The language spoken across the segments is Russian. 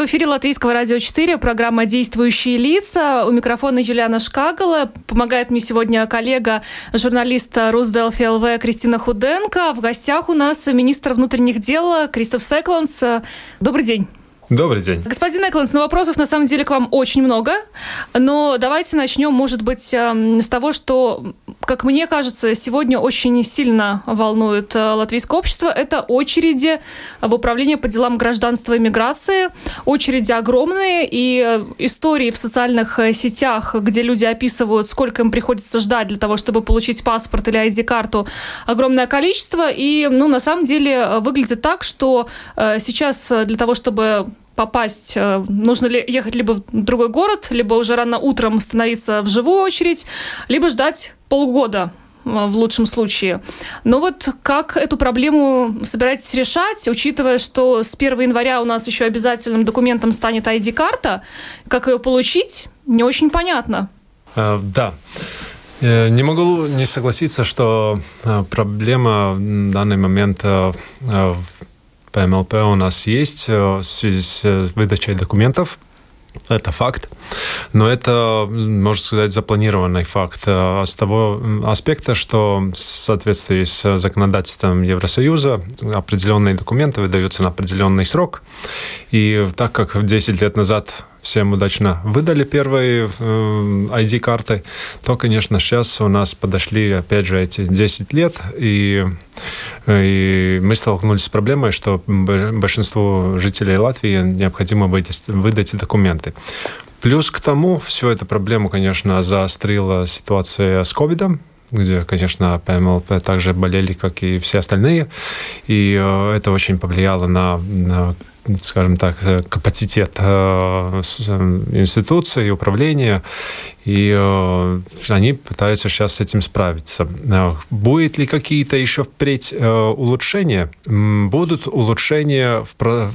В эфире Латвийского радио 4, программа «Действующие лица». У микрофона Юлиана Шкагала. Помогает мне сегодня коллега, журналиста Русделфи ЛВ Кристина Худенко. В гостях у нас министр внутренних дел Кристоф Секланс. Добрый день. Добрый день. Господин Экланс, ну вопросов на самом деле к вам очень много, но давайте начнем, может быть, эм, с того, что, как мне кажется, сегодня очень сильно волнует э, латвийское общество. Это очереди в управление по делам гражданства и миграции. Очереди огромные, и э, истории в социальных э, сетях, где люди описывают, сколько им приходится ждать для того, чтобы получить паспорт или ID-карту, огромное количество. И, ну, на самом деле выглядит так, что сейчас для того, чтобы попасть, э, нужно ли ехать либо в другой город, либо уже рано утром становиться в живую очередь, либо ждать полгода э, в лучшем случае. Но вот как эту проблему собираетесь решать, учитывая, что с 1 января у нас еще обязательным документом станет ID-карта, как ее получить, не очень понятно. Uh, да. Не могу не согласиться, что проблема в данный момент по МЛП у нас есть э, в связи с э, выдачей документов. Это факт. Но это, можно сказать, запланированный факт э, с того аспекта, что в соответствии с законодательством Евросоюза определенные документы выдаются на определенный срок. И так как 10 лет назад всем удачно выдали первые ID-карты, то, конечно, сейчас у нас подошли, опять же, эти 10 лет, и, и мы столкнулись с проблемой, что большинству жителей Латвии необходимо выдать, выдать документы. Плюс к тому, всю эту проблему, конечно, заострила ситуация с ковидом, где, конечно, ПМЛП также болели, как и все остальные. И э, это очень повлияло на, на скажем так, капацитет э, институции и управления и э, они пытаются сейчас с этим справиться. Э, будет ли какие-то еще впредь э, улучшения? Будут улучшения в,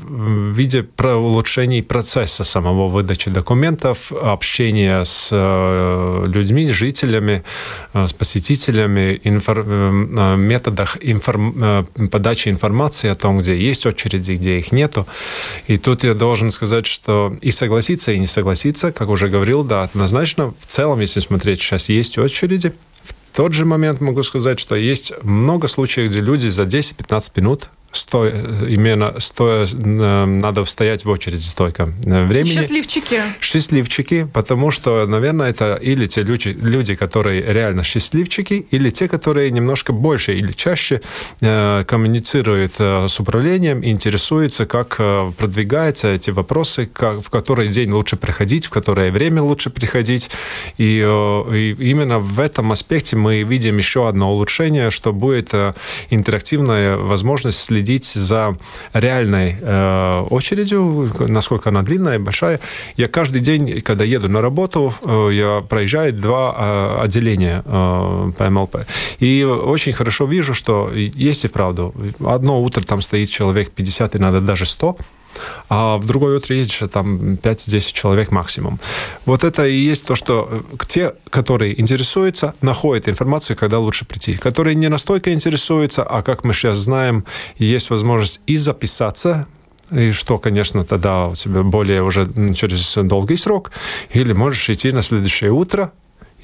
виде улучшений процесса самого выдачи документов, общения с э, людьми, с жителями, э, с посетителями, инфор, э, методах информ, э, подачи информации о том, где есть очереди, где их нету. И тут я должен сказать, что и согласиться, и не согласиться, как уже говорил, да, однозначно в целом, если смотреть, сейчас есть очереди. В тот же момент могу сказать, что есть много случаев, где люди за 10-15 минут стоя, именно стоя, э, надо стоять в очереди столько э, времени. Счастливчики. Счастливчики, потому что, наверное, это или те люди, люди, которые реально счастливчики, или те, которые немножко больше или чаще э, коммуницируют э, с управлением, интересуются, как э, продвигаются эти вопросы, как, в который день лучше приходить, в которое время лучше приходить. И, э, и именно в этом аспекте мы видим еще одно улучшение, что будет э, интерактивная возможность следить следить за реальной э, очередью, насколько она длинная, большая. Я каждый день, когда еду на работу, э, я проезжаю два э, отделения э, по МЛП. И очень хорошо вижу, что есть и правду. Одно утро там стоит человек 50, и надо даже 100 а в другой утро едешь, там 5-10 человек максимум. Вот это и есть то, что э, те, которые интересуются, находят информацию, когда лучше прийти. Которые не настолько интересуются, а как мы сейчас знаем, есть возможность и записаться, и что, конечно, тогда у тебя более уже через долгий срок, или можешь идти на следующее утро,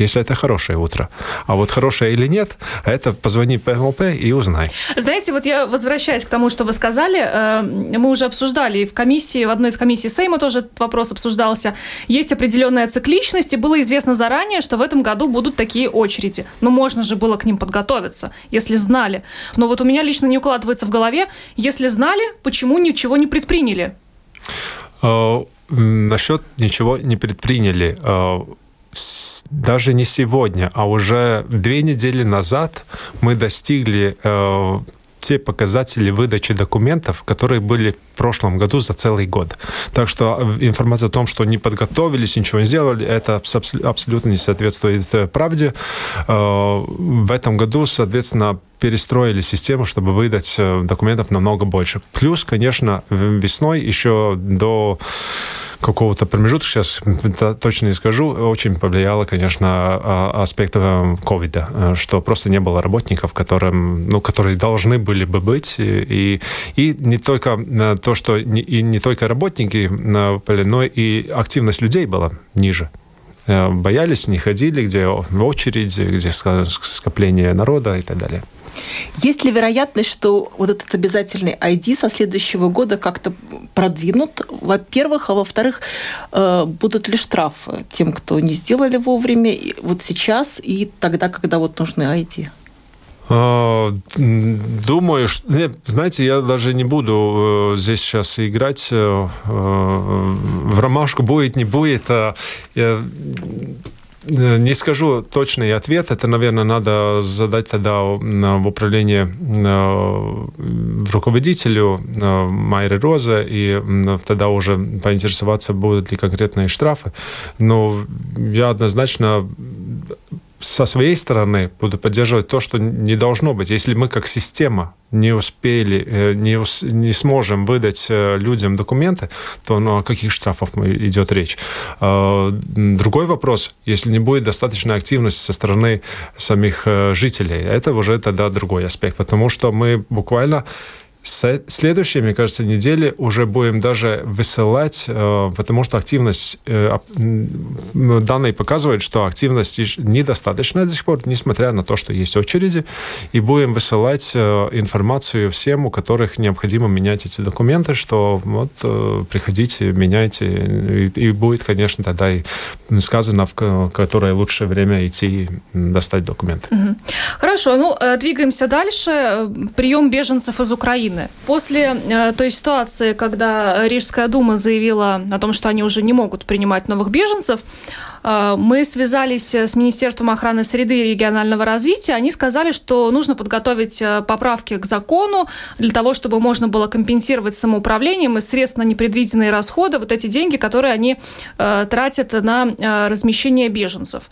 если это хорошее утро. А вот хорошее или нет, это позвони по МЛП и узнай. Знаете, вот я возвращаюсь к тому, что вы сказали, э, мы уже обсуждали в комиссии, в одной из комиссий Сейма тоже этот вопрос обсуждался. Есть определенная цикличность, и было известно заранее, что в этом году будут такие очереди. Но можно же было к ним подготовиться, если знали. Но вот у меня лично не укладывается в голове, если знали, почему ничего не предприняли? Э, насчет ничего не предприняли э, даже не сегодня, а уже две недели назад мы достигли э, те показатели выдачи документов, которые были в прошлом году за целый год. Так что э, информация о том, что не подготовились, ничего не сделали, это абсолютно не соответствует э, правде. Э, в этом году, соответственно, перестроили систему, чтобы выдать документов намного больше. Плюс, конечно, весной еще до какого-то промежутка, сейчас точно не скажу, очень повлияло, конечно, а, аспект э, ковида, э, что просто не было работников, которым, ну, которые должны были бы быть. И, и не только э, то, что и не только работники, но и активность людей была ниже боялись, не ходили, где очереди, где скопление народа и так далее. Есть ли вероятность, что вот этот обязательный ID со следующего года как-то продвинут, во-первых, а во-вторых, э, будут ли штрафы тем, кто не сделали вовремя вот сейчас и тогда, когда вот нужны ID? А, думаю, что, знаете, я даже не буду э, здесь сейчас играть э, в ромашку, будет, не будет. А я Э, не скажу точный ответ. Это, наверное, надо задать тогда в управлении э, руководителю э, Майры Роза, и тогда уже поинтересоваться, будут ли конкретные штрафы. Но я однозначно со своей стороны буду поддерживать то, что не должно быть. Если мы как система не успели, э, не, ус, не сможем выдать э, людям документы, то ну, о каких штрафах идет речь? А, другой вопрос, если не будет достаточной активности со стороны самих э, жителей, это уже тогда другой аспект, потому что мы буквально Следующие, мне кажется, недели уже будем даже высылать, э, потому что активность, э, данные показывают, что активность недостаточная до сих пор, несмотря на то, что есть очереди, и будем высылать э, информацию всем, у которых необходимо менять эти документы, что вот приходите, меняйте, и будет, конечно, тогда и сказано, в которое лучшее время идти достать документы. Хорошо, ну, двигаемся дальше. Прием беженцев из Украины Украины. После э, той ситуации, когда Рижская дума заявила о том, что они уже не могут принимать новых беженцев, мы связались с Министерством охраны среды и регионального развития. Они сказали, что нужно подготовить э, поправки к закону для того, чтобы можно было компенсировать самоуправлением и средств на непредвиденные расходы, вот эти деньги, которые они тратят на размещение беженцев.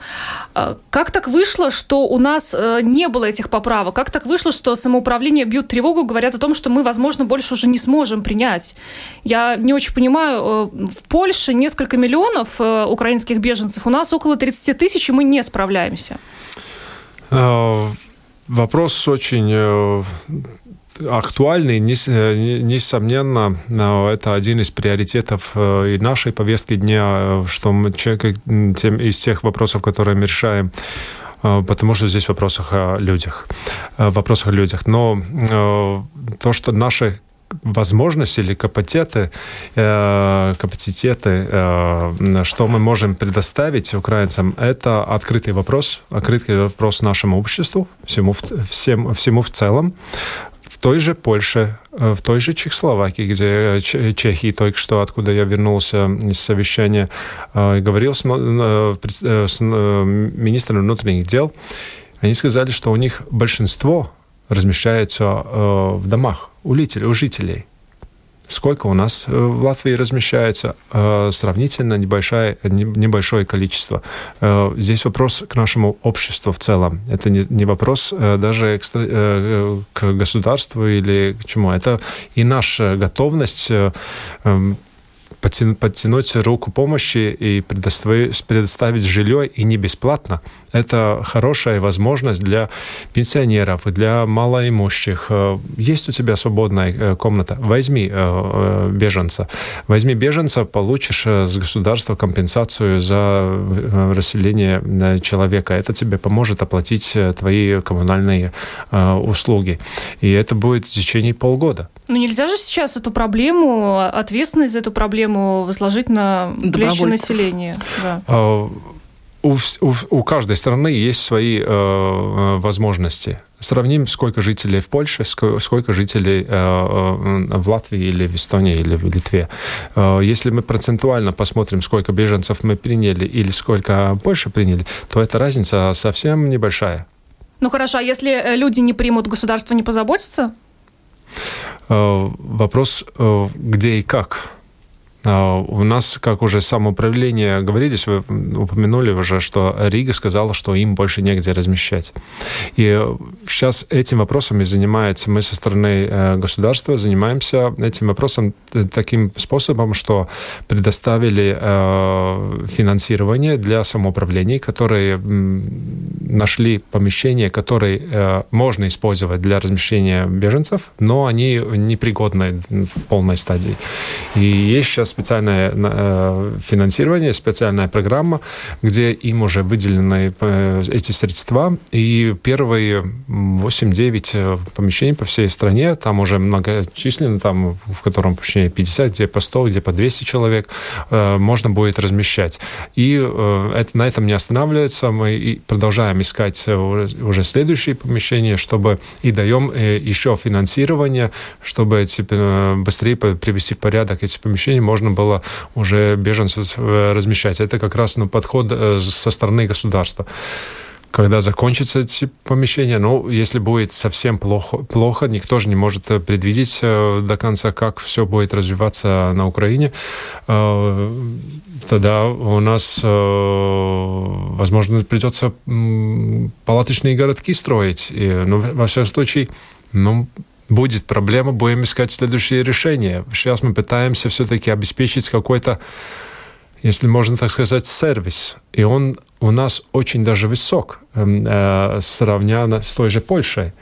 Как так вышло, что у нас не было этих поправок? Как так вышло, что самоуправление бьют тревогу, говорят о том, что мы, возможно, больше уже не сможем принять. Я не очень понимаю, э, в Польше несколько миллионов э, украинских беженцев, у нас около 30 тысяч, и мы не справляемся. Э, вопрос очень актуальный, несомненно, это один из приоритетов и нашей повестки дня, что мы тем, из тех вопросов, которые мы решаем, Э, потому что здесь вопросах о людях. Э, вопросах о людях. Но э, то, что наши возможности или капацитеты, капацитеты, что мы можем предоставить украинцам, это открытый вопрос, открытый вопрос нашему обществу, всему, всем, всему в целом той же Польше, э, в той же Чехословакии, где э, Чехии, только что откуда я вернулся из совещания, э, говорил с, с министром внутренних дел, они сказали, что у них большинство размещается в домах у жителей сколько у нас э, в Латвии размещается, э, сравнительно небольшое, небольшое количество. Э, здесь вопрос к нашему обществу в целом. Это не, вопрос даже к государству или к чему. Это и наша готовность эм, подтянуть руку помощи и предоставить, жилье и не бесплатно. Это хорошая возможность для пенсионеров и для малоимущих. Э, есть у тебя свободная э, комната, возьми э, беженца. Возьми беженца, получишь с государства компенсацию за расселение человека. Это тебе поможет оплатить твои коммунальные услуги. И это будет в течение полгода. Ну нельзя же сейчас эту проблему, ответственность за эту проблему возложить на плечи населения. Да. А, у, у, у каждой страны есть свои э, э, возможности. Сравним, сколько жителей в Польше, сколько жителей э, э, в Латвии или в Эстонии или в Литве. Э, если мы процентуально посмотрим, сколько беженцев мы приняли или сколько Польша приняли, то эта разница совсем небольшая. Ну хорошо, а если люди не примут, государство не позаботится? Вопрос, где и как у нас, как уже самоуправление говорились, вы упомянули уже, что Рига сказала, что им больше негде размещать. И сейчас этим вопросом и занимается, мы со стороны э, государства занимаемся этим вопросом таким способом, что предоставили э, финансирование для самоуправлений, которые нашли помещения, которые э, можно использовать для размещения беженцев, но они непригодны в полной стадии. И есть сейчас специальное э, финансирование, специальная программа, где им уже выделены э, эти средства. И первые 8-9 э, помещений по всей стране, там уже многочисленно, там, в котором помещение 50, где по 100, где по 200 человек, можно будет размещать. И это, на этом не останавливается. Мы продолжаем искать уже следующие помещения, чтобы и даем еще финансирование, чтобы быстрее привести в порядок эти помещения, можно было уже беженцев э, размещать. Это как раз ну, подход э, со стороны государства когда закончатся эти помещения. Ну, если будет совсем плохо, плохо никто же не может э, предвидеть до конца, как все будет развиваться на Украине. Тогда у нас, возможно, придется палаточные городки строить. И, ну, во всяком случае, ну, будет проблема, будем искать следующие решения. Сейчас мы пытаемся все-таки обеспечить какой-то, если можно так сказать, сервис. И он у нас очень даже высок, эм, э, сравняно с той же Польшей.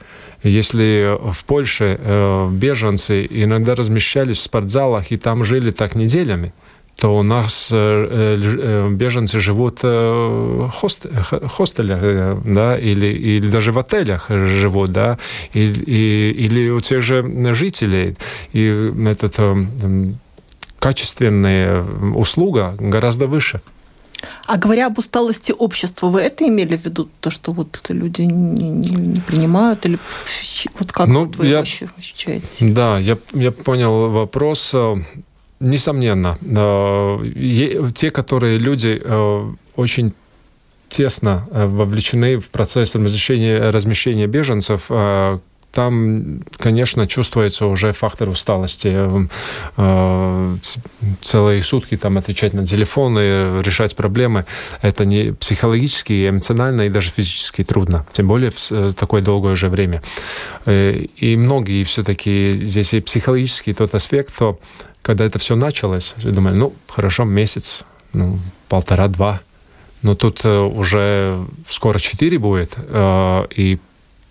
Если в Польше э, беженцы иногда размещались в спортзалах и там жили так неделями, то у нас э, э, беженцы живут в хостелях, да, или, или даже в отелях живут, да, и, и, или у тех же жителей. И этот качественная услуга гораздо выше. А говоря об усталости общества, вы это имели в виду, то, что вот люди не, не, не принимают, или вот как ну, вот вы я, ощущаете? Да, я, я понял вопрос. Несомненно. Те, которые люди э, очень тесно э, вовлечены в процесс размещения, размещения беженцев, э, там, конечно, чувствуется уже фактор усталости. Целые сутки там отвечать на телефоны, решать проблемы. Это не психологически, эмоционально и даже физически трудно. Тем более в такое долгое же время. И многие все-таки здесь и психологический тот аспект, то когда это все началось, думали, ну, хорошо, месяц, ну, полтора-два. Но тут э, уже скоро четыре будет, э, и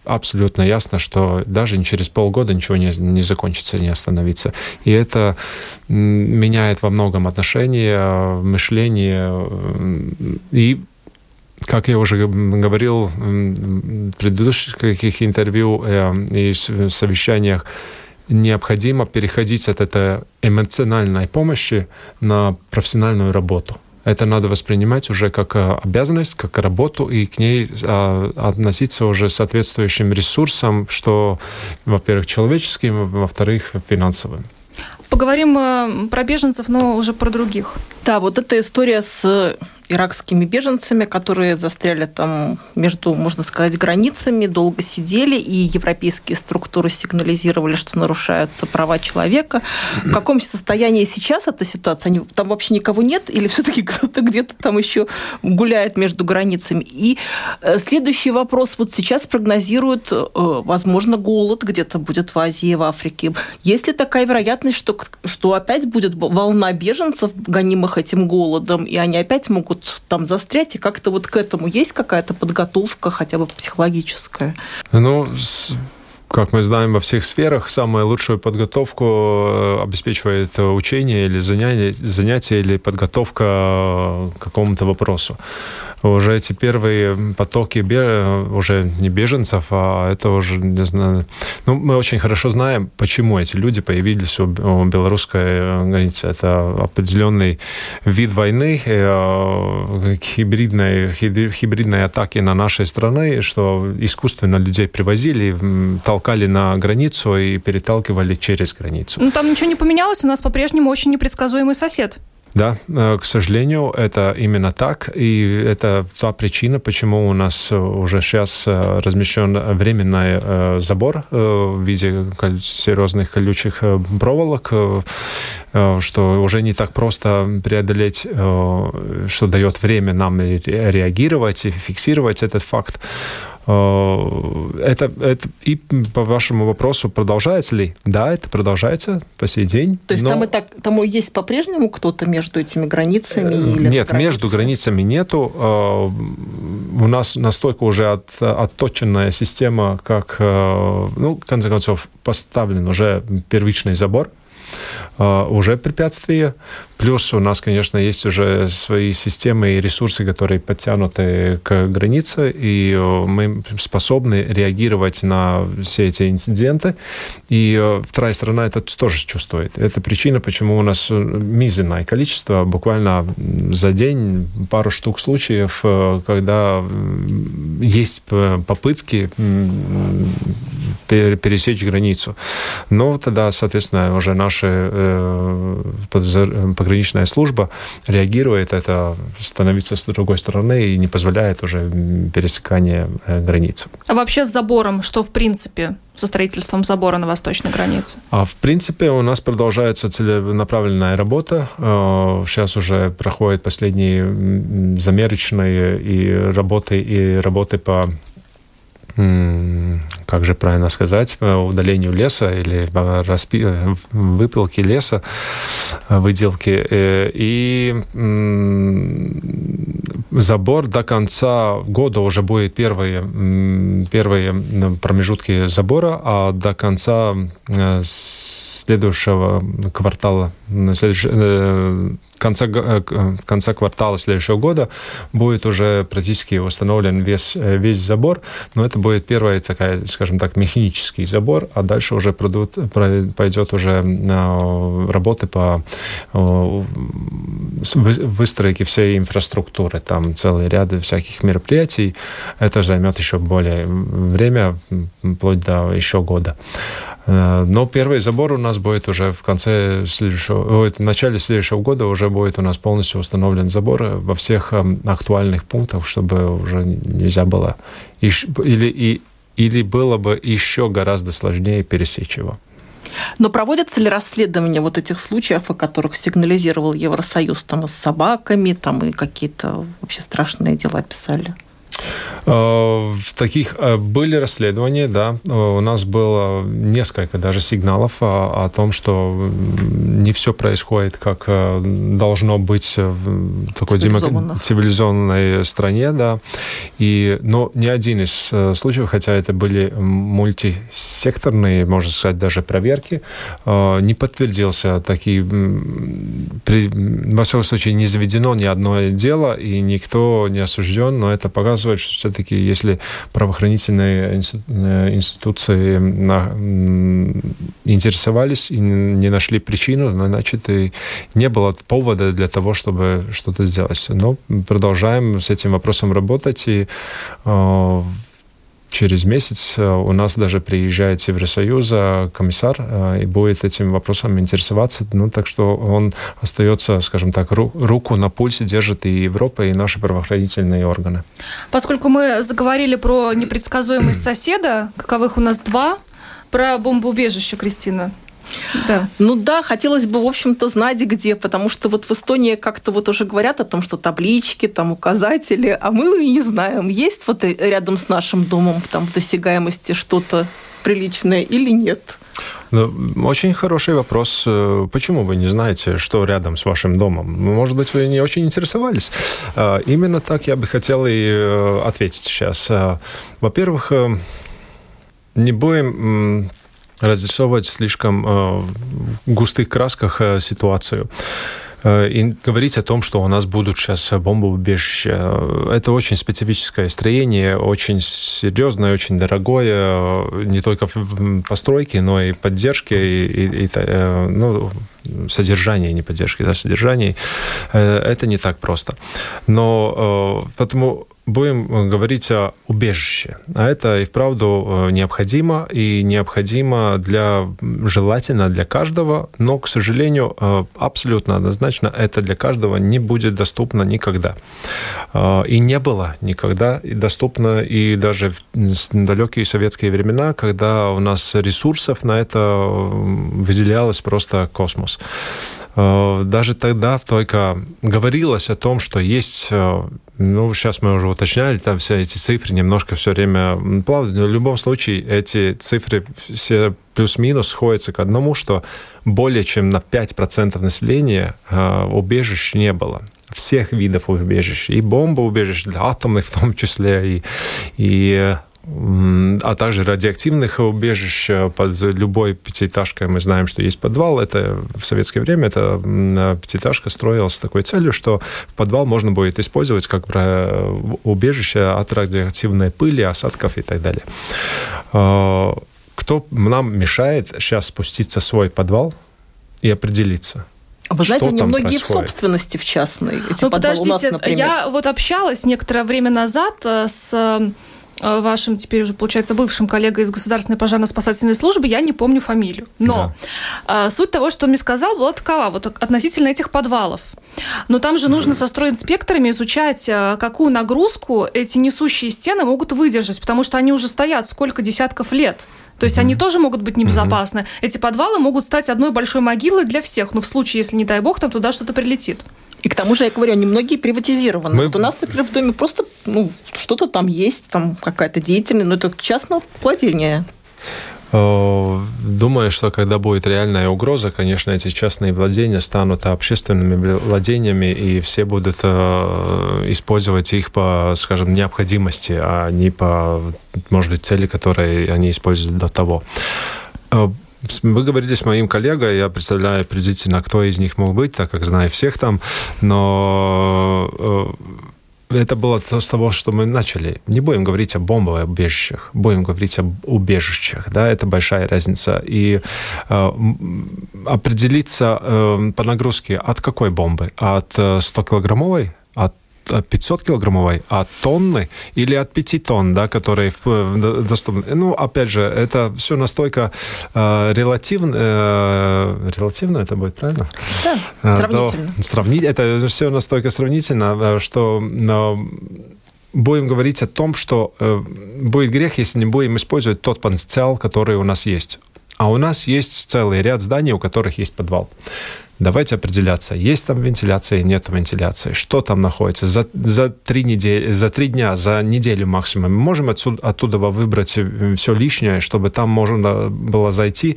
абсолютно ясно, что даже через полгода ничего не, не закончится, не остановится. И это меняет во многом отношения, мышление. И как я уже говорил в предыдущих каких интервью э, и совещаниях, необходимо переходить от этой эмоциональной помощи на профессиональную работу. Это надо воспринимать уже как э, обязанность, как работу, и к ней а, относиться уже соответствующим ресурсам, что, во-первых, человеческим, во-вторых, финансовым. Поговорим э, про беженцев, но уже про других. Да, вот эта история с иракскими беженцами, которые застряли там между, можно сказать, границами, долго сидели, и европейские структуры сигнализировали, что нарушаются права человека. В каком состоянии сейчас эта ситуация? Они, там вообще никого нет? Или все-таки кто-то где-то там еще гуляет между границами? И э, следующий вопрос. Вот сейчас прогнозируют, э, возможно, голод где-то будет в Азии, в Африке. Есть ли такая вероятность, что, что опять будет волна беженцев, гонимых этим голодом, и они опять могут могут там застрять, и как-то вот к этому есть какая-то подготовка, хотя бы психологическая? Ну, как мы знаем, во всех сферах самую лучшую подготовку э, обеспечивает учение или занятие, занятие или подготовка к какому-то вопросу уже эти первые потоки уже не беженцев, а это уже, не знаю, ну, мы очень хорошо знаем, почему эти люди появились у, белорусской границы. Это определенный вид войны, э, гибридной, гибридной атаки на нашей страны, что искусственно людей привозили, толкали на границу и переталкивали через границу. Ну, там ничего не поменялось, у нас по-прежнему очень непредсказуемый сосед. Да, к сожалению, это именно так, и это та причина, почему у нас уже сейчас размещен временный забор в виде серьезных колючих проволок, что уже не так просто преодолеть, что дает время нам реагировать и фиксировать этот факт. Э, это, это и по вашему вопросу продолжается ли? Да, это продолжается по сей день. То есть но... там, и так, там и есть по-прежнему кто-то между этими границами? Э, или Нет, между границами нету. Э, у нас настолько уже от, отточенная система, как, ну, в конце концов, поставлен уже первичный забор уже препятствие. Плюс у нас, конечно, есть уже свои системы и ресурсы, которые подтянуты к границе, и э, мы способны реагировать на все эти инциденты. И э, вторая сторона это тоже чувствует. Это причина, почему у нас мизерное количество, буквально за день пару штук случаев, э, когда есть попытки пересечь границу. Но тогда, соответственно, уже наши пограничная служба реагирует, это становится с другой стороны и не позволяет уже пересекание э, границы. А вообще с забором, что в принципе со строительством забора на восточной границе? А в принципе у нас продолжается целенаправленная работа. Сейчас уже проходят последние замерочные и работы, и работы по как же правильно сказать, удалению леса или распи... выпилки леса, выделки. Э, и забор до конца года уже будет первые, первые промежутки забора, а до конца э, следующего квартала, э, конца, э, конца квартала следующего года будет уже практически установлен весь, э, весь забор, но это будет первая такая, скажем так, механический забор, а дальше уже пройдут, пойдет уже работы по выстройке всей инфраструктуры, там целый ряд всяких мероприятий. Это займет еще более время, вплоть до еще года. Э, но первый забор у нас будет уже в конце следующего, в начале следующего года уже будет у нас полностью установлен забор во всех эм, актуальных пунктах, чтобы уже нельзя было или, и, или было бы еще гораздо сложнее пересечь его. Но проводятся ли расследования вот этих случаев, о которых сигнализировал Евросоюз, там и с собаками, там и какие-то вообще страшные дела писали? Э, в таких э, были расследования, да. Э, у нас было несколько даже сигналов о, о том, что не все происходит, как должно быть в такой цивилизованной, цивилизованной стране, да. И, но ни один из случаев, хотя это были мультисекторные, можно сказать, даже проверки, не подтвердился такие, при, во всяком случае, не заведено ни одно дело, и никто не осужден, но это показывает, что все-таки, если правоохранительные э, институции интересовались и не нашли причину, значит, и не было повода для того, чтобы что-то сделать. Но продолжаем с этим вопросом работать, и э, через месяц э, у нас даже приезжает Евросоюза комиссар э, и будет этим вопросом интересоваться. Ну, так что он остается, скажем так, руку на пульсе держит и Европа, и наши правоохранительные органы. Поскольку мы заговорили про непредсказуемость соседа, каковых у нас два, про бомбоубежище, Кристина. Да. Ну да, хотелось бы, в общем-то, знать где, потому что вот в Эстонии как-то вот уже говорят о том, что таблички, там указатели, а мы не знаем, есть вот рядом с нашим домом там в досягаемости что-то приличное или нет. Ну, очень хороший вопрос. Почему вы не знаете, что рядом с вашим домом? Может быть, вы не очень интересовались? А, именно так я бы хотел и э, ответить сейчас. Во-первых, э, не будем разрисовывать слишком э, в густых красках э, ситуацию э, и говорить о том, что у нас будут сейчас бомбоубежища. Это очень специфическое строение, очень серьезное, очень дорогое, не только в постройке, но и поддержке, и, и, и ну, содержания, не поддержки, да, содержания, это не так просто. Но потому будем э, говорить о убежище. А это и вправду э, необходимо, и необходимо для, желательно для каждого, но, к сожалению, э, абсолютно однозначно это для каждого не будет доступно никогда. И не было никогда доступно, и даже в далекие советские времена, когда у нас ресурсов на это выделялось просто космос. Даже тогда только говорилось о том, что есть ну, сейчас мы уже уточняли, там все эти цифры немножко все время плавают. Но в любом случае эти цифры все плюс-минус сходятся к одному, что более чем на 5% населения э, убежищ не было всех видов убежищ, и бомбоубежищ, для атомных в том числе, и, и а также радиоактивных убежищ. Под любой пятиэтажкой мы знаем, что есть подвал. Это в советское время эта пятиэтажка строилась с такой целью, что в подвал можно будет использовать как убежище от радиоактивной пыли, осадков и так далее. Кто нам мешает сейчас спуститься в свой подвал и определиться? А вы знаете, немногие в собственности в частной. Эти ну, подвалы у нас, например. Я вот общалась некоторое время назад э, с Э, вашим теперь уже, получается, бывшим коллегой из Государственной пожарно-спасательной службы, я не помню фамилию. Но да. суть того, что он мне сказал, была такова, вот относительно этих подвалов. Но там же нужно со стройинспекторами изучать, э, какую нагрузку эти несущие стены могут выдержать, потому что они уже стоят сколько десятков лет. То есть mm-hmm. они тоже могут быть небезопасны. Mm-hmm. Эти подвалы могут стать одной большой могилой для всех, ну, в случае, если, не дай бог, там туда что-то прилетит. И к тому же, я говорю, они многие приватизированы. Мы... Вот у нас, например, в доме просто ну, что-то там есть, там какая-то деятельность, но это частная владение. Э, думаю, что когда будет реальная угроза, конечно, эти частные владения станут общественными владениями, и все будут э, использовать их по, скажем, необходимости, а не по, может быть, цели, которые они используют до того. Э, вы говорите с моим коллегой, я представляю приблизительно, кто из них мог быть, так как знаю всех там, но это было с того, что мы начали. Не будем говорить о бомбовых убежищах, будем говорить об убежищах. Да, это большая разница. И э, определиться э, по нагрузке от какой бомбы? От 100-килограммовой? От 500-килограммовой, а тонны или от 5 тонн, да, которые доступны. Ну, опять же, это все настолько э, релативно, э, релативно это будет, правильно? Да, э, сравнительно. Но, сравнить, это все настолько сравнительно, э, что будем говорить о том, что э, будет грех, если не будем использовать тот потенциал, который у нас есть. А у нас есть целый ряд зданий, у которых есть подвал. Давайте определяться, есть там вентиляция, нет вентиляции, что там находится. За, за, три недели, за три дня, за неделю максимум мы можем отсюда, оттуда выбрать э, все лишнее, чтобы там можно было зайти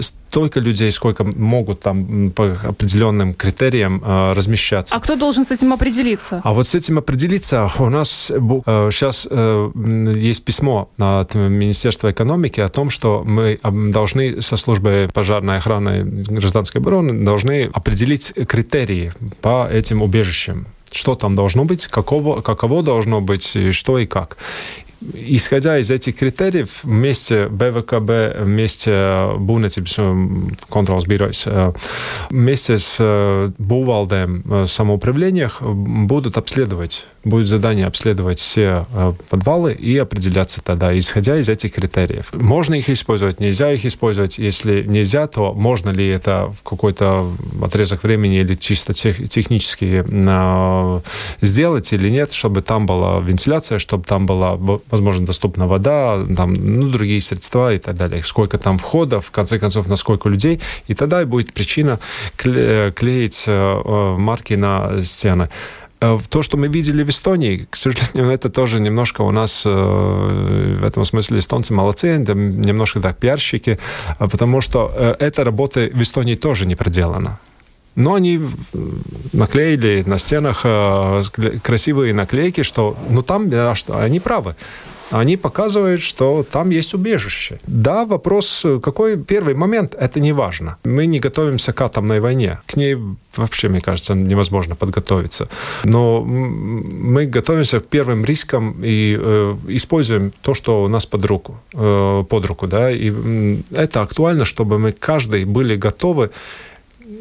столько людей, сколько могут там по определенным критериям э, размещаться. А кто должен с этим определиться? А вот с этим определиться у нас э, сейчас э, есть письмо от Министерства экономики о том, что мы должны со службой пожарной охраны гражданской обороны должны определить критерии по этим убежищам. Что там должно быть, каково, каково должно быть, что и как. Исходя из этих критериев, вместе БВКБ, вместе Būvniecības контролс биройс, вместе с Бувалдем самоуправлениях будут обследовать будет задание обследовать все э, подвалы и определяться тогда, исходя из этих критериев. Можно их использовать, нельзя их использовать. Если нельзя, то можно ли это в какой-то отрезок времени или чисто тех, технически э, сделать или нет, чтобы там была вентиляция, чтобы там была, возможно, доступна вода, там, ну, другие средства и так далее. Сколько там входов, в конце концов, на сколько людей. И тогда будет причина клеить э, марки на стены. Э, то, что мы видели в Эстонии, к сожалению, это тоже немножко у нас э, в этом смысле эстонцы молодцы, немножко так пиарщики, а потому что э, эта работа в Эстонии тоже не проделана. Но они наклеили на стенах красивые наклейки, что ну там, что они правы они показывают, что там есть убежище. Да, вопрос, какой первый момент, это не важно. Мы не готовимся к атомной войне. К ней вообще, мне кажется, невозможно подготовиться. Но мы готовимся к первым рискам и э, используем то, что у нас под руку, э, под руку. Да? И это актуально, чтобы мы каждый были готовы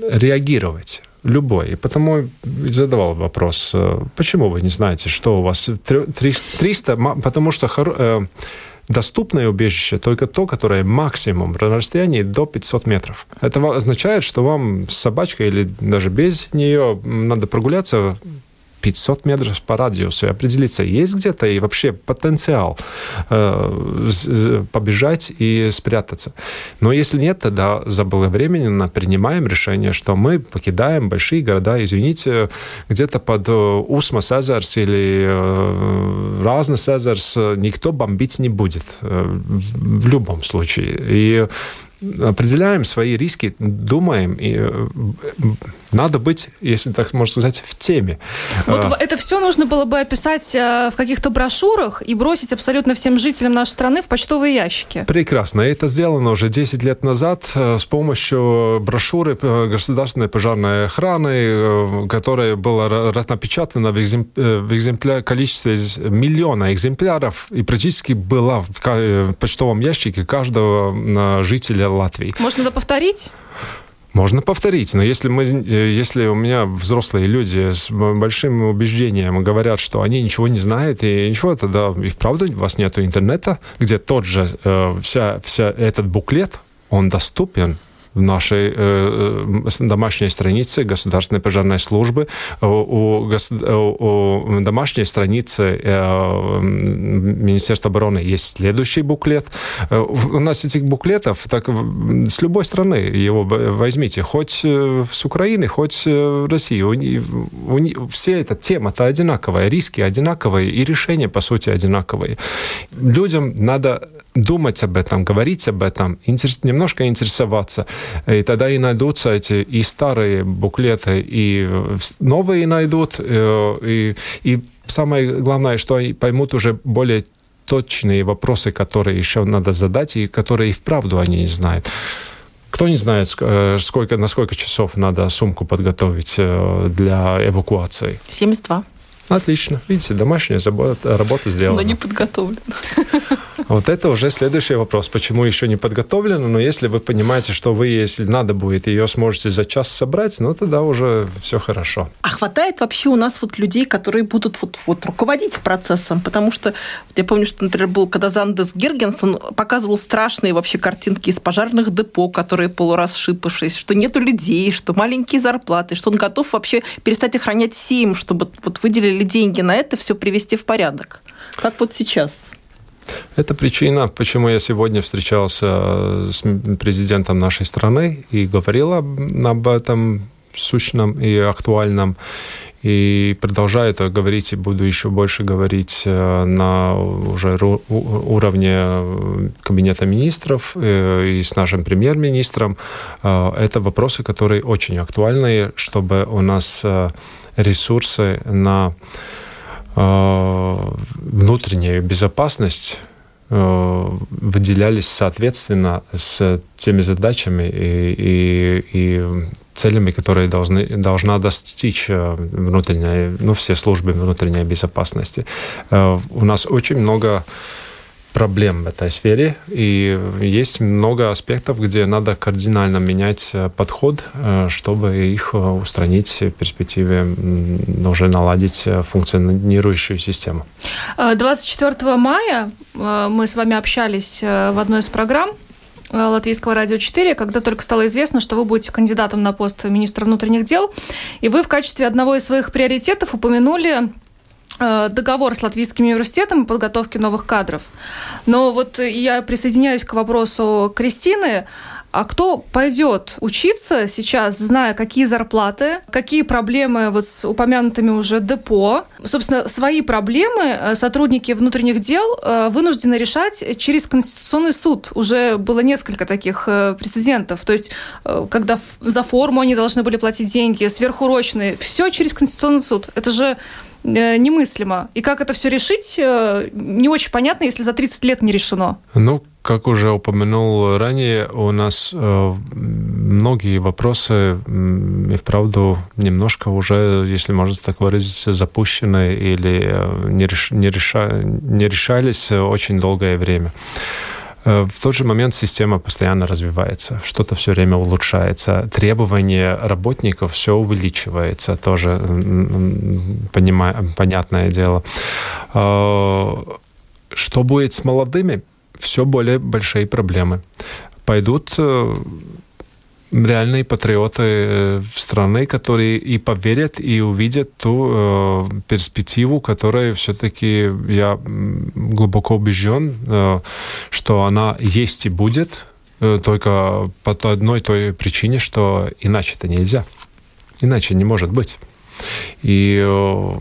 реагировать любой. И потому задавал вопрос, э, почему вы не знаете, что у вас 300, потому что э, доступное убежище только то, которое максимум на расстоянии до 500 метров. Это означает, что вам с собачкой или даже без нее надо прогуляться 500 метров по радиусу и определиться, есть где-то и вообще потенциал э, побежать и спрятаться. Но если нет, тогда заблаговременно принимаем решение, что мы покидаем большие города, извините, где-то под э, Усмас Эзерс или э, Разнес Эзерс никто бомбить не будет э, в любом случае. И определяем свои риски, думаем, и э, надо быть, если так можно сказать, в теме. Вот а... это все нужно было бы описать э, в каких-то брошюрах и бросить абсолютно всем жителям нашей страны в почтовые ящики. Прекрасно. Это сделано уже 10 лет назад э, с помощью брошюры Государственной пожарной охраны, которая была напечатана в, экземпля... количестве миллиона экземпляров и практически была в почтовом ящике каждого жителя Латвии. Можно это повторить? Можно повторить, но если, мы, э, если у меня взрослые люди с большим убеждением говорят, что они ничего не знают, и ничего, тогда и вправду у вас нет интернета, где тот же, э, вся, вся этот буклет, он доступен в нашей э, э домашней странице Государственной пожарной службы, у, у домашней страницы э, Министерства обороны есть следующий буклет. Э, у нас этих буклетов, так с любой страны его возьмите, хоть э, с Украины, хоть в России. У, у, все эта тема-то одинаковая, риски одинаковые, и решения, по сути, одинаковые. Людям надо думать об этом, говорить об этом, интерес, немножко интересоваться. И тогда и найдутся эти и старые буклеты, и новые найдут. Э, и, и самое главное, что они поймут уже более точные вопросы, которые еще надо задать, и которые и вправду они не знают. Кто не знает, э, сколько, на сколько часов надо сумку подготовить э, для эвакуации? 72. Отлично. Видите, домашняя работа, работа сделана. Но не подготовлена. Вот это уже следующий вопрос. Почему еще не подготовлено? Но если вы понимаете, что вы, если надо будет, ее сможете за час собрать, ну тогда уже все хорошо. А хватает вообще у нас вот людей, которые будут вот, вот руководить процессом? Потому что я помню, что, например, был, когда Зандес Гергенс, он показывал страшные вообще картинки из пожарных депо, которые полурасшипавшись, что нету людей, что маленькие зарплаты, что он готов вообще перестать охранять семь, чтобы вот выделили деньги на это, все привести в порядок. Как вот сейчас? Это причина, почему я сегодня встречался с президентом нашей страны и говорил об этом сущном и актуальном. И продолжаю это говорить, и буду еще больше говорить э, на уже уровне Кабинета министров э, и с нашим премьер-министром. Э, это вопросы, которые очень актуальны, чтобы у нас ресурсы на внутреннюю безопасность э, выделялись соответственно с теми задачами и, и, и целями, которые должны, должна достичь э, внутренняя, ну, все службы внутренней безопасности. Э, у нас очень много проблем в этой сфере, и есть много аспектов, где надо кардинально менять э, подход, э, чтобы их э, устранить в перспективе, уже наладить функционирующую систему. 24 мая мы с вами общались в одной из программ Латвийского радио 4, когда только стало известно, что вы будете кандидатом на пост министра внутренних дел, и вы в качестве одного из своих приоритетов упомянули договор с Латвийским университетом по подготовке новых кадров. Но вот я присоединяюсь к вопросу Кристины. А кто пойдет учиться сейчас, зная, какие зарплаты, какие проблемы вот с упомянутыми уже депо? Собственно, свои проблемы э, сотрудники внутренних дел э, вынуждены решать через Конституционный суд. Уже было несколько таких прецедентов. То есть, когда за форму они должны были платить деньги, сверхурочные, все через Конституционный суд. Это же Э, немыслимо. И как это все решить, э, не очень понятно, если за 30 лет не решено. Ну, как уже упомянул ранее, у нас э, многие вопросы и вправду немножко уже, если можно так выразиться, запущены или не, реш, не, реша, не решались очень долгое время. В тот же момент система постоянно развивается, что-то все время улучшается, требования работников все увеличивается, тоже понимаю, понятное дело. Что будет с молодыми? Все более большие проблемы. Пойдут реальные патриоты э, страны, которые и поверят, и увидят ту э, перспективу, которая все-таки, я глубоко убежден, э, что она есть и будет, э, только по одной той причине, что иначе это нельзя. Иначе не может быть. И э,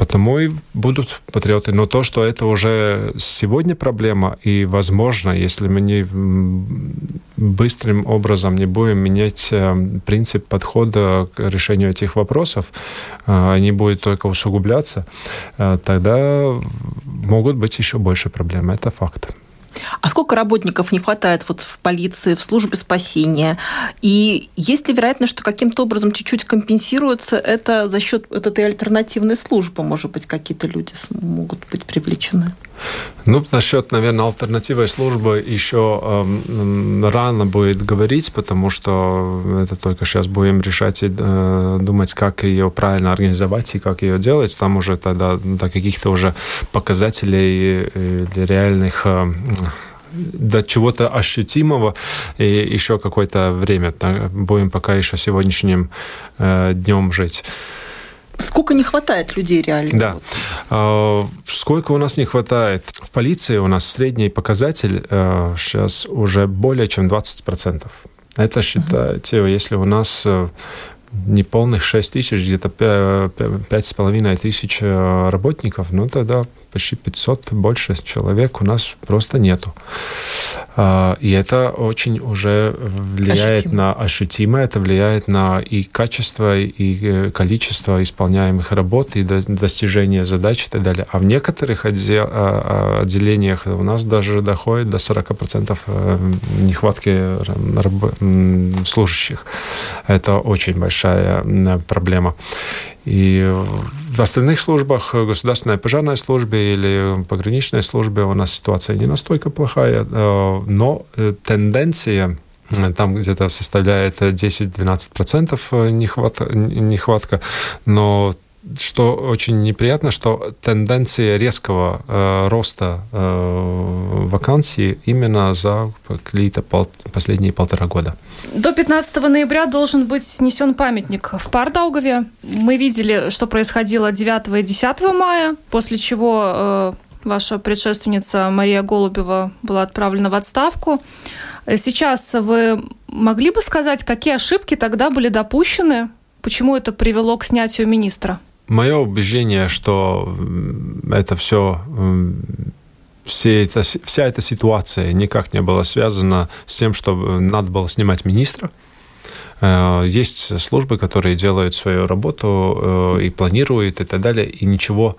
Потому и будут патриоты. Но то, что это уже сегодня проблема, и, возможно, если мы не быстрым образом не будем менять э, принцип подхода к решению этих вопросов, э, они будут только усугубляться, э, тогда могут быть еще больше проблем. Это факт. А сколько работников не хватает вот в полиции, в службе спасения? И есть ли вероятность, что каким-то образом чуть-чуть компенсируется это за счет этой альтернативной службы? Может быть, какие-то люди могут быть привлечены? Ну, насчет, наверное, альтернативной службы еще э, рано будет говорить, потому что это только сейчас будем решать и э, думать, как ее правильно организовать и как ее делать. Там уже тогда до каких-то уже показателей или реальных э, до чего-то ощутимого и еще какое-то время. Будем пока еще сегодняшним э, днем жить. Сколько не хватает людей реально? Да. А, сколько у нас не хватает? В полиции у нас средний показатель сейчас э, уже более чем 20%. Это считайте, угу. если у нас э, неполных 6 тысяч, где-то 5,5 тысяч э, работников, ну тогда почти 500 больше человек у нас просто нету. А, и это очень уже влияет Ощутимо. на ощутимо, это влияет на и качество, и э, количество исполняемых работ, и достижение задач и так далее. А в некоторых отдел, а, а, отделениях у нас даже доходит до 40% э, нехватки служащих. Это очень большая проблема. И в остальных службах, государственной пожарной службе или пограничной службе у нас ситуация не настолько плохая, э, но э, тенденция э, там где-то составляет 10-12% нехватка, нехватка, но что очень неприятно, что тенденция резкого э, роста э, вакансий именно за какие-то пол, последние полтора года. До 15 ноября должен быть снесен памятник в Пардаугове. Мы видели, что происходило 9 и 10 мая, после чего э, ваша предшественница Мария Голубева была отправлена в отставку. Сейчас вы могли бы сказать, какие ошибки тогда были допущены? Почему это привело к снятию министра? Мое убеждение, что это все все это, вся эта ситуация никак не была связана с тем, что надо было снимать министра. Э, есть службы, которые делают свою работу э, и планируют и так далее, и ничего,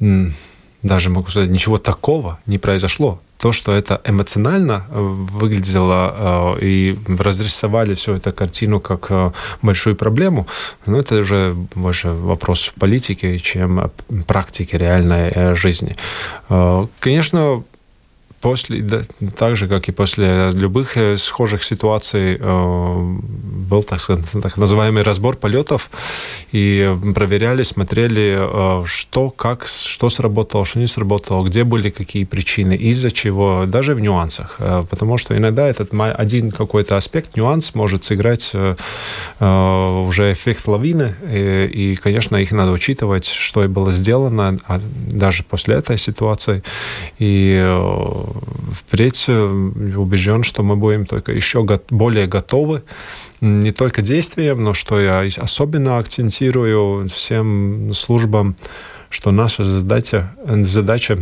даже могу сказать, ничего такого не произошло то, что это эмоционально э, выглядело э, и разрисовали всю эту картину как э, большую проблему, ну, это уже больше вопрос политики, чем практики реальной жизни. Конечно, после, да, так же, как и после любых э, схожих ситуаций, э, был, так, сказать, так называемый разбор полетов, и проверяли, смотрели, э, что, как, что сработало, что не сработало, где были какие причины, из-за чего, даже в нюансах. Потому что иногда этот один какой-то аспект, нюанс может сыграть уже эффект лавины, и, и, конечно, их надо учитывать, что и было сделано, а даже после этой ситуации. И впредь убежден, что мы будем только еще более готовы. Не только действиям, но что я особенно акцентирую всем службам, что наша задача, задача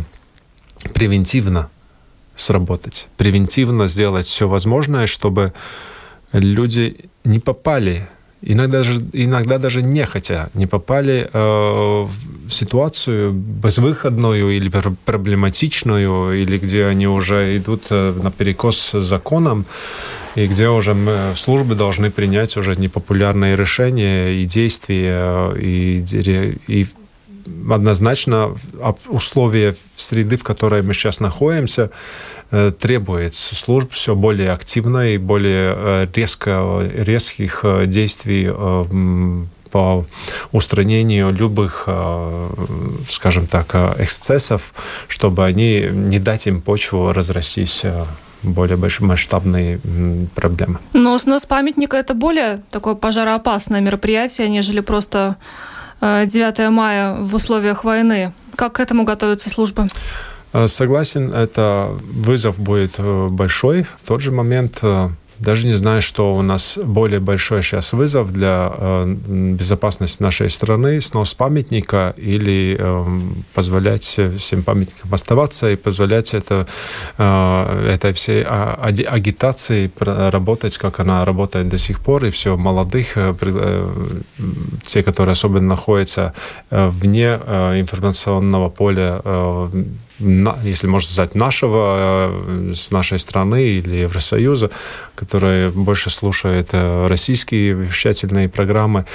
превентивно сработать, превентивно сделать все возможное, чтобы люди не попали иногда даже, иногда даже нехотя не попали э, в ситуацию безвыходную или проблематичную, или где они уже идут э, на перекос с законом, и где уже мы, службы должны принять уже непопулярные решения и действия, и, и однозначно условия среды, в которой мы сейчас находимся, э, требует служб все более активной, более э, резко, резких действий по устранению любых, скажем так, эксцессов, чтобы они не дать им почву разрастись более масштабные проблемы. Но снос памятника это более такое пожароопасное мероприятие, нежели просто 9 э, мая в условиях войны. Как к этому готовятся службы? Э, согласен, это вызов будет э, большой. В тот же момент даже не знаю, что у нас более большой сейчас вызов для э, безопасности нашей страны, снос памятника или э, позволять всем памятникам оставаться и позволять это, э, этой всей а, агитации работать, как она работает до сих пор, и все молодых, э, э, те, которые особенно находятся э, вне э, информационного поля, если можно сказать, нашего, э, с нашей страны или Евросоюза, которые больше слушают э, российские вещательные программы,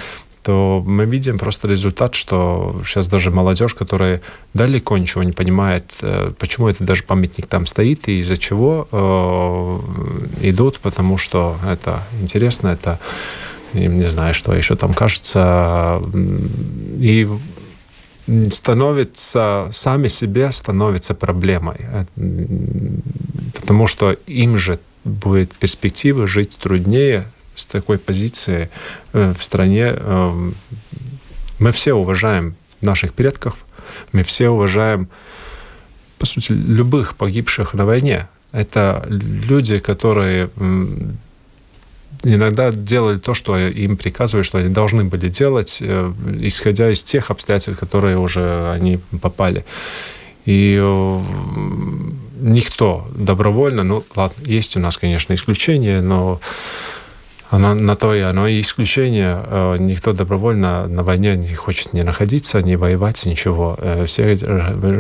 то мы видим просто результат, что сейчас даже молодежь, которая далеко ничего не понимает, э, почему это даже памятник там стоит и из-за чего э, идут, потому что это интересно, это им не знаю, что еще там кажется. И становятся, сами себе становятся проблемой. Э, потому что им же будет перспектива жить труднее с такой позиции э, в стране. Эм, мы все уважаем наших предков, мы все уважаем, по сути, любых погибших на войне. Это люди, которые иногда делали то, что им приказывали, что они должны были делать, э, исходя из тех обстоятельств, которые уже они попали. И э, никто добровольно, ну ладно, есть у нас, конечно, исключения, но оно, на то и оно и исключение. Э, никто добровольно на войне не хочет не находиться, не воевать, ничего. Э, все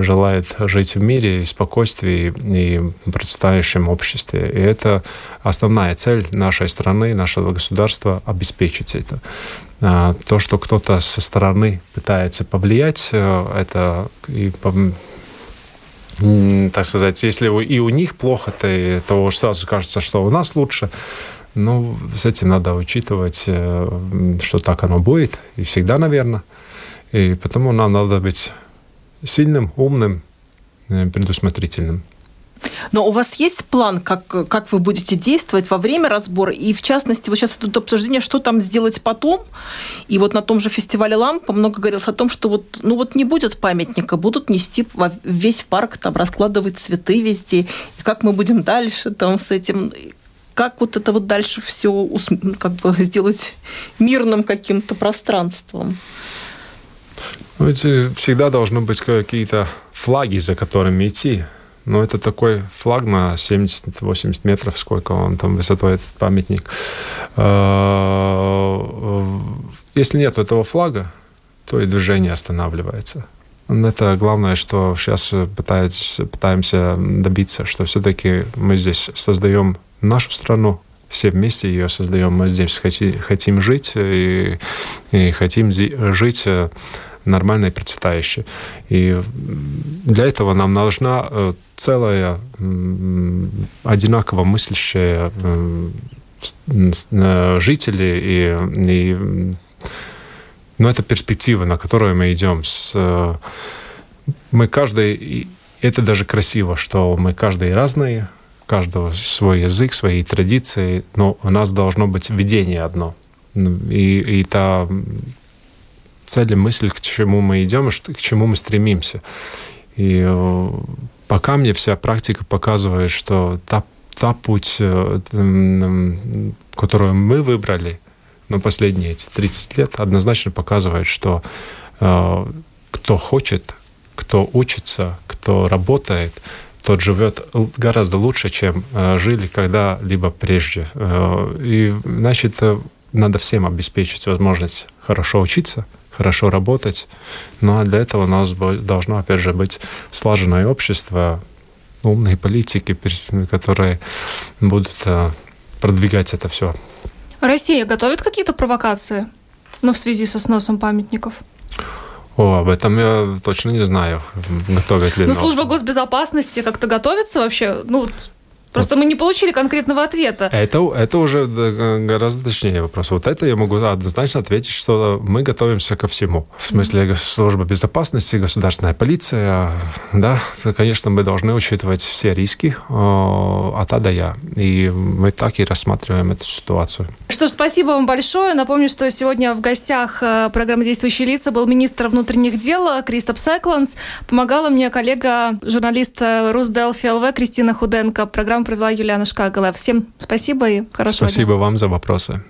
желают жить в мире и спокойствии и процветающем обществе. И это основная цель нашей страны, нашего государства – обеспечить это. То, что кто-то со стороны пытается повлиять, э, это и так сказать, если и у них плохо, то, то сразу кажется, что у нас лучше. Ну, с этим надо учитывать, э, что так оно будет, и всегда, наверное. И потому нам надо быть сильным, умным, э, предусмотрительным. Но у вас есть план, как, как вы будете действовать во время разбора? И, в частности, вот сейчас идут обсуждения, что там сделать потом. И вот на том же фестивале «Лампа» много говорилось о том, что вот, ну вот не будет памятника, будут нести весь парк, там, раскладывать цветы везде. И как мы будем дальше там с этим? Как вот это вот дальше все как бы сделать мирным каким-то пространством? Ну, эти всегда должны быть какие-то флаги, за которыми идти. Но это такой флаг на 70-80 метров, сколько он там высотой, этот памятник. А, если нет этого флага, то и движение останавливается. Это главное, что сейчас пытаемся добиться, что все-таки мы здесь создаем нашу страну, все вместе ее создаем. Мы здесь хотим жить и, и хотим жить э, нормально и процветающе. И для этого нам нужна э, целая одинаково мыслящая э, жители и, и но это перспектива, на которую мы идем. С, мы каждый, это даже красиво, что мы каждый разные, каждого свой язык, свои традиции, но у нас должно быть видение одно. И, и та цель и мысль, к чему мы идем, к чему мы стремимся. И э, пока мне вся практика показывает, что та, та путь, э, которую мы выбрали на последние эти 30 лет, однозначно показывает, что э, кто хочет, кто учится, кто работает, тот живет гораздо лучше, чем э, жили когда-либо прежде. Э, и, значит, э, надо всем обеспечить возможность хорошо учиться, хорошо работать. Ну а для этого у нас должно, опять же, быть слаженное общество, умные политики, которые будут продвигать это все. Россия готовит какие-то провокации, но ну, в связи со сносом памятников? О, об этом я точно не знаю, готовят ли. Ну, служба госбезопасности как-то готовится вообще? Ну, Просто мы не получили конкретного ответа. Это, это уже гораздо точнее вопрос. Вот это я могу однозначно ответить, что мы готовимся ко всему. В смысле служба безопасности, государственная полиция, да, конечно, мы должны учитывать все риски от А до Я. И мы так и рассматриваем эту ситуацию. Что ж, спасибо вам большое. Напомню, что сегодня в гостях э, программы «Действующие лица» был министр внутренних дел Кристоп Секланс. Помогала мне коллега, журналист Русделфи ЛВ Кристина Худенко. Программа провела Юлиана Шкагала. Всем спасибо и хорошего Спасибо дня. вам за вопросы.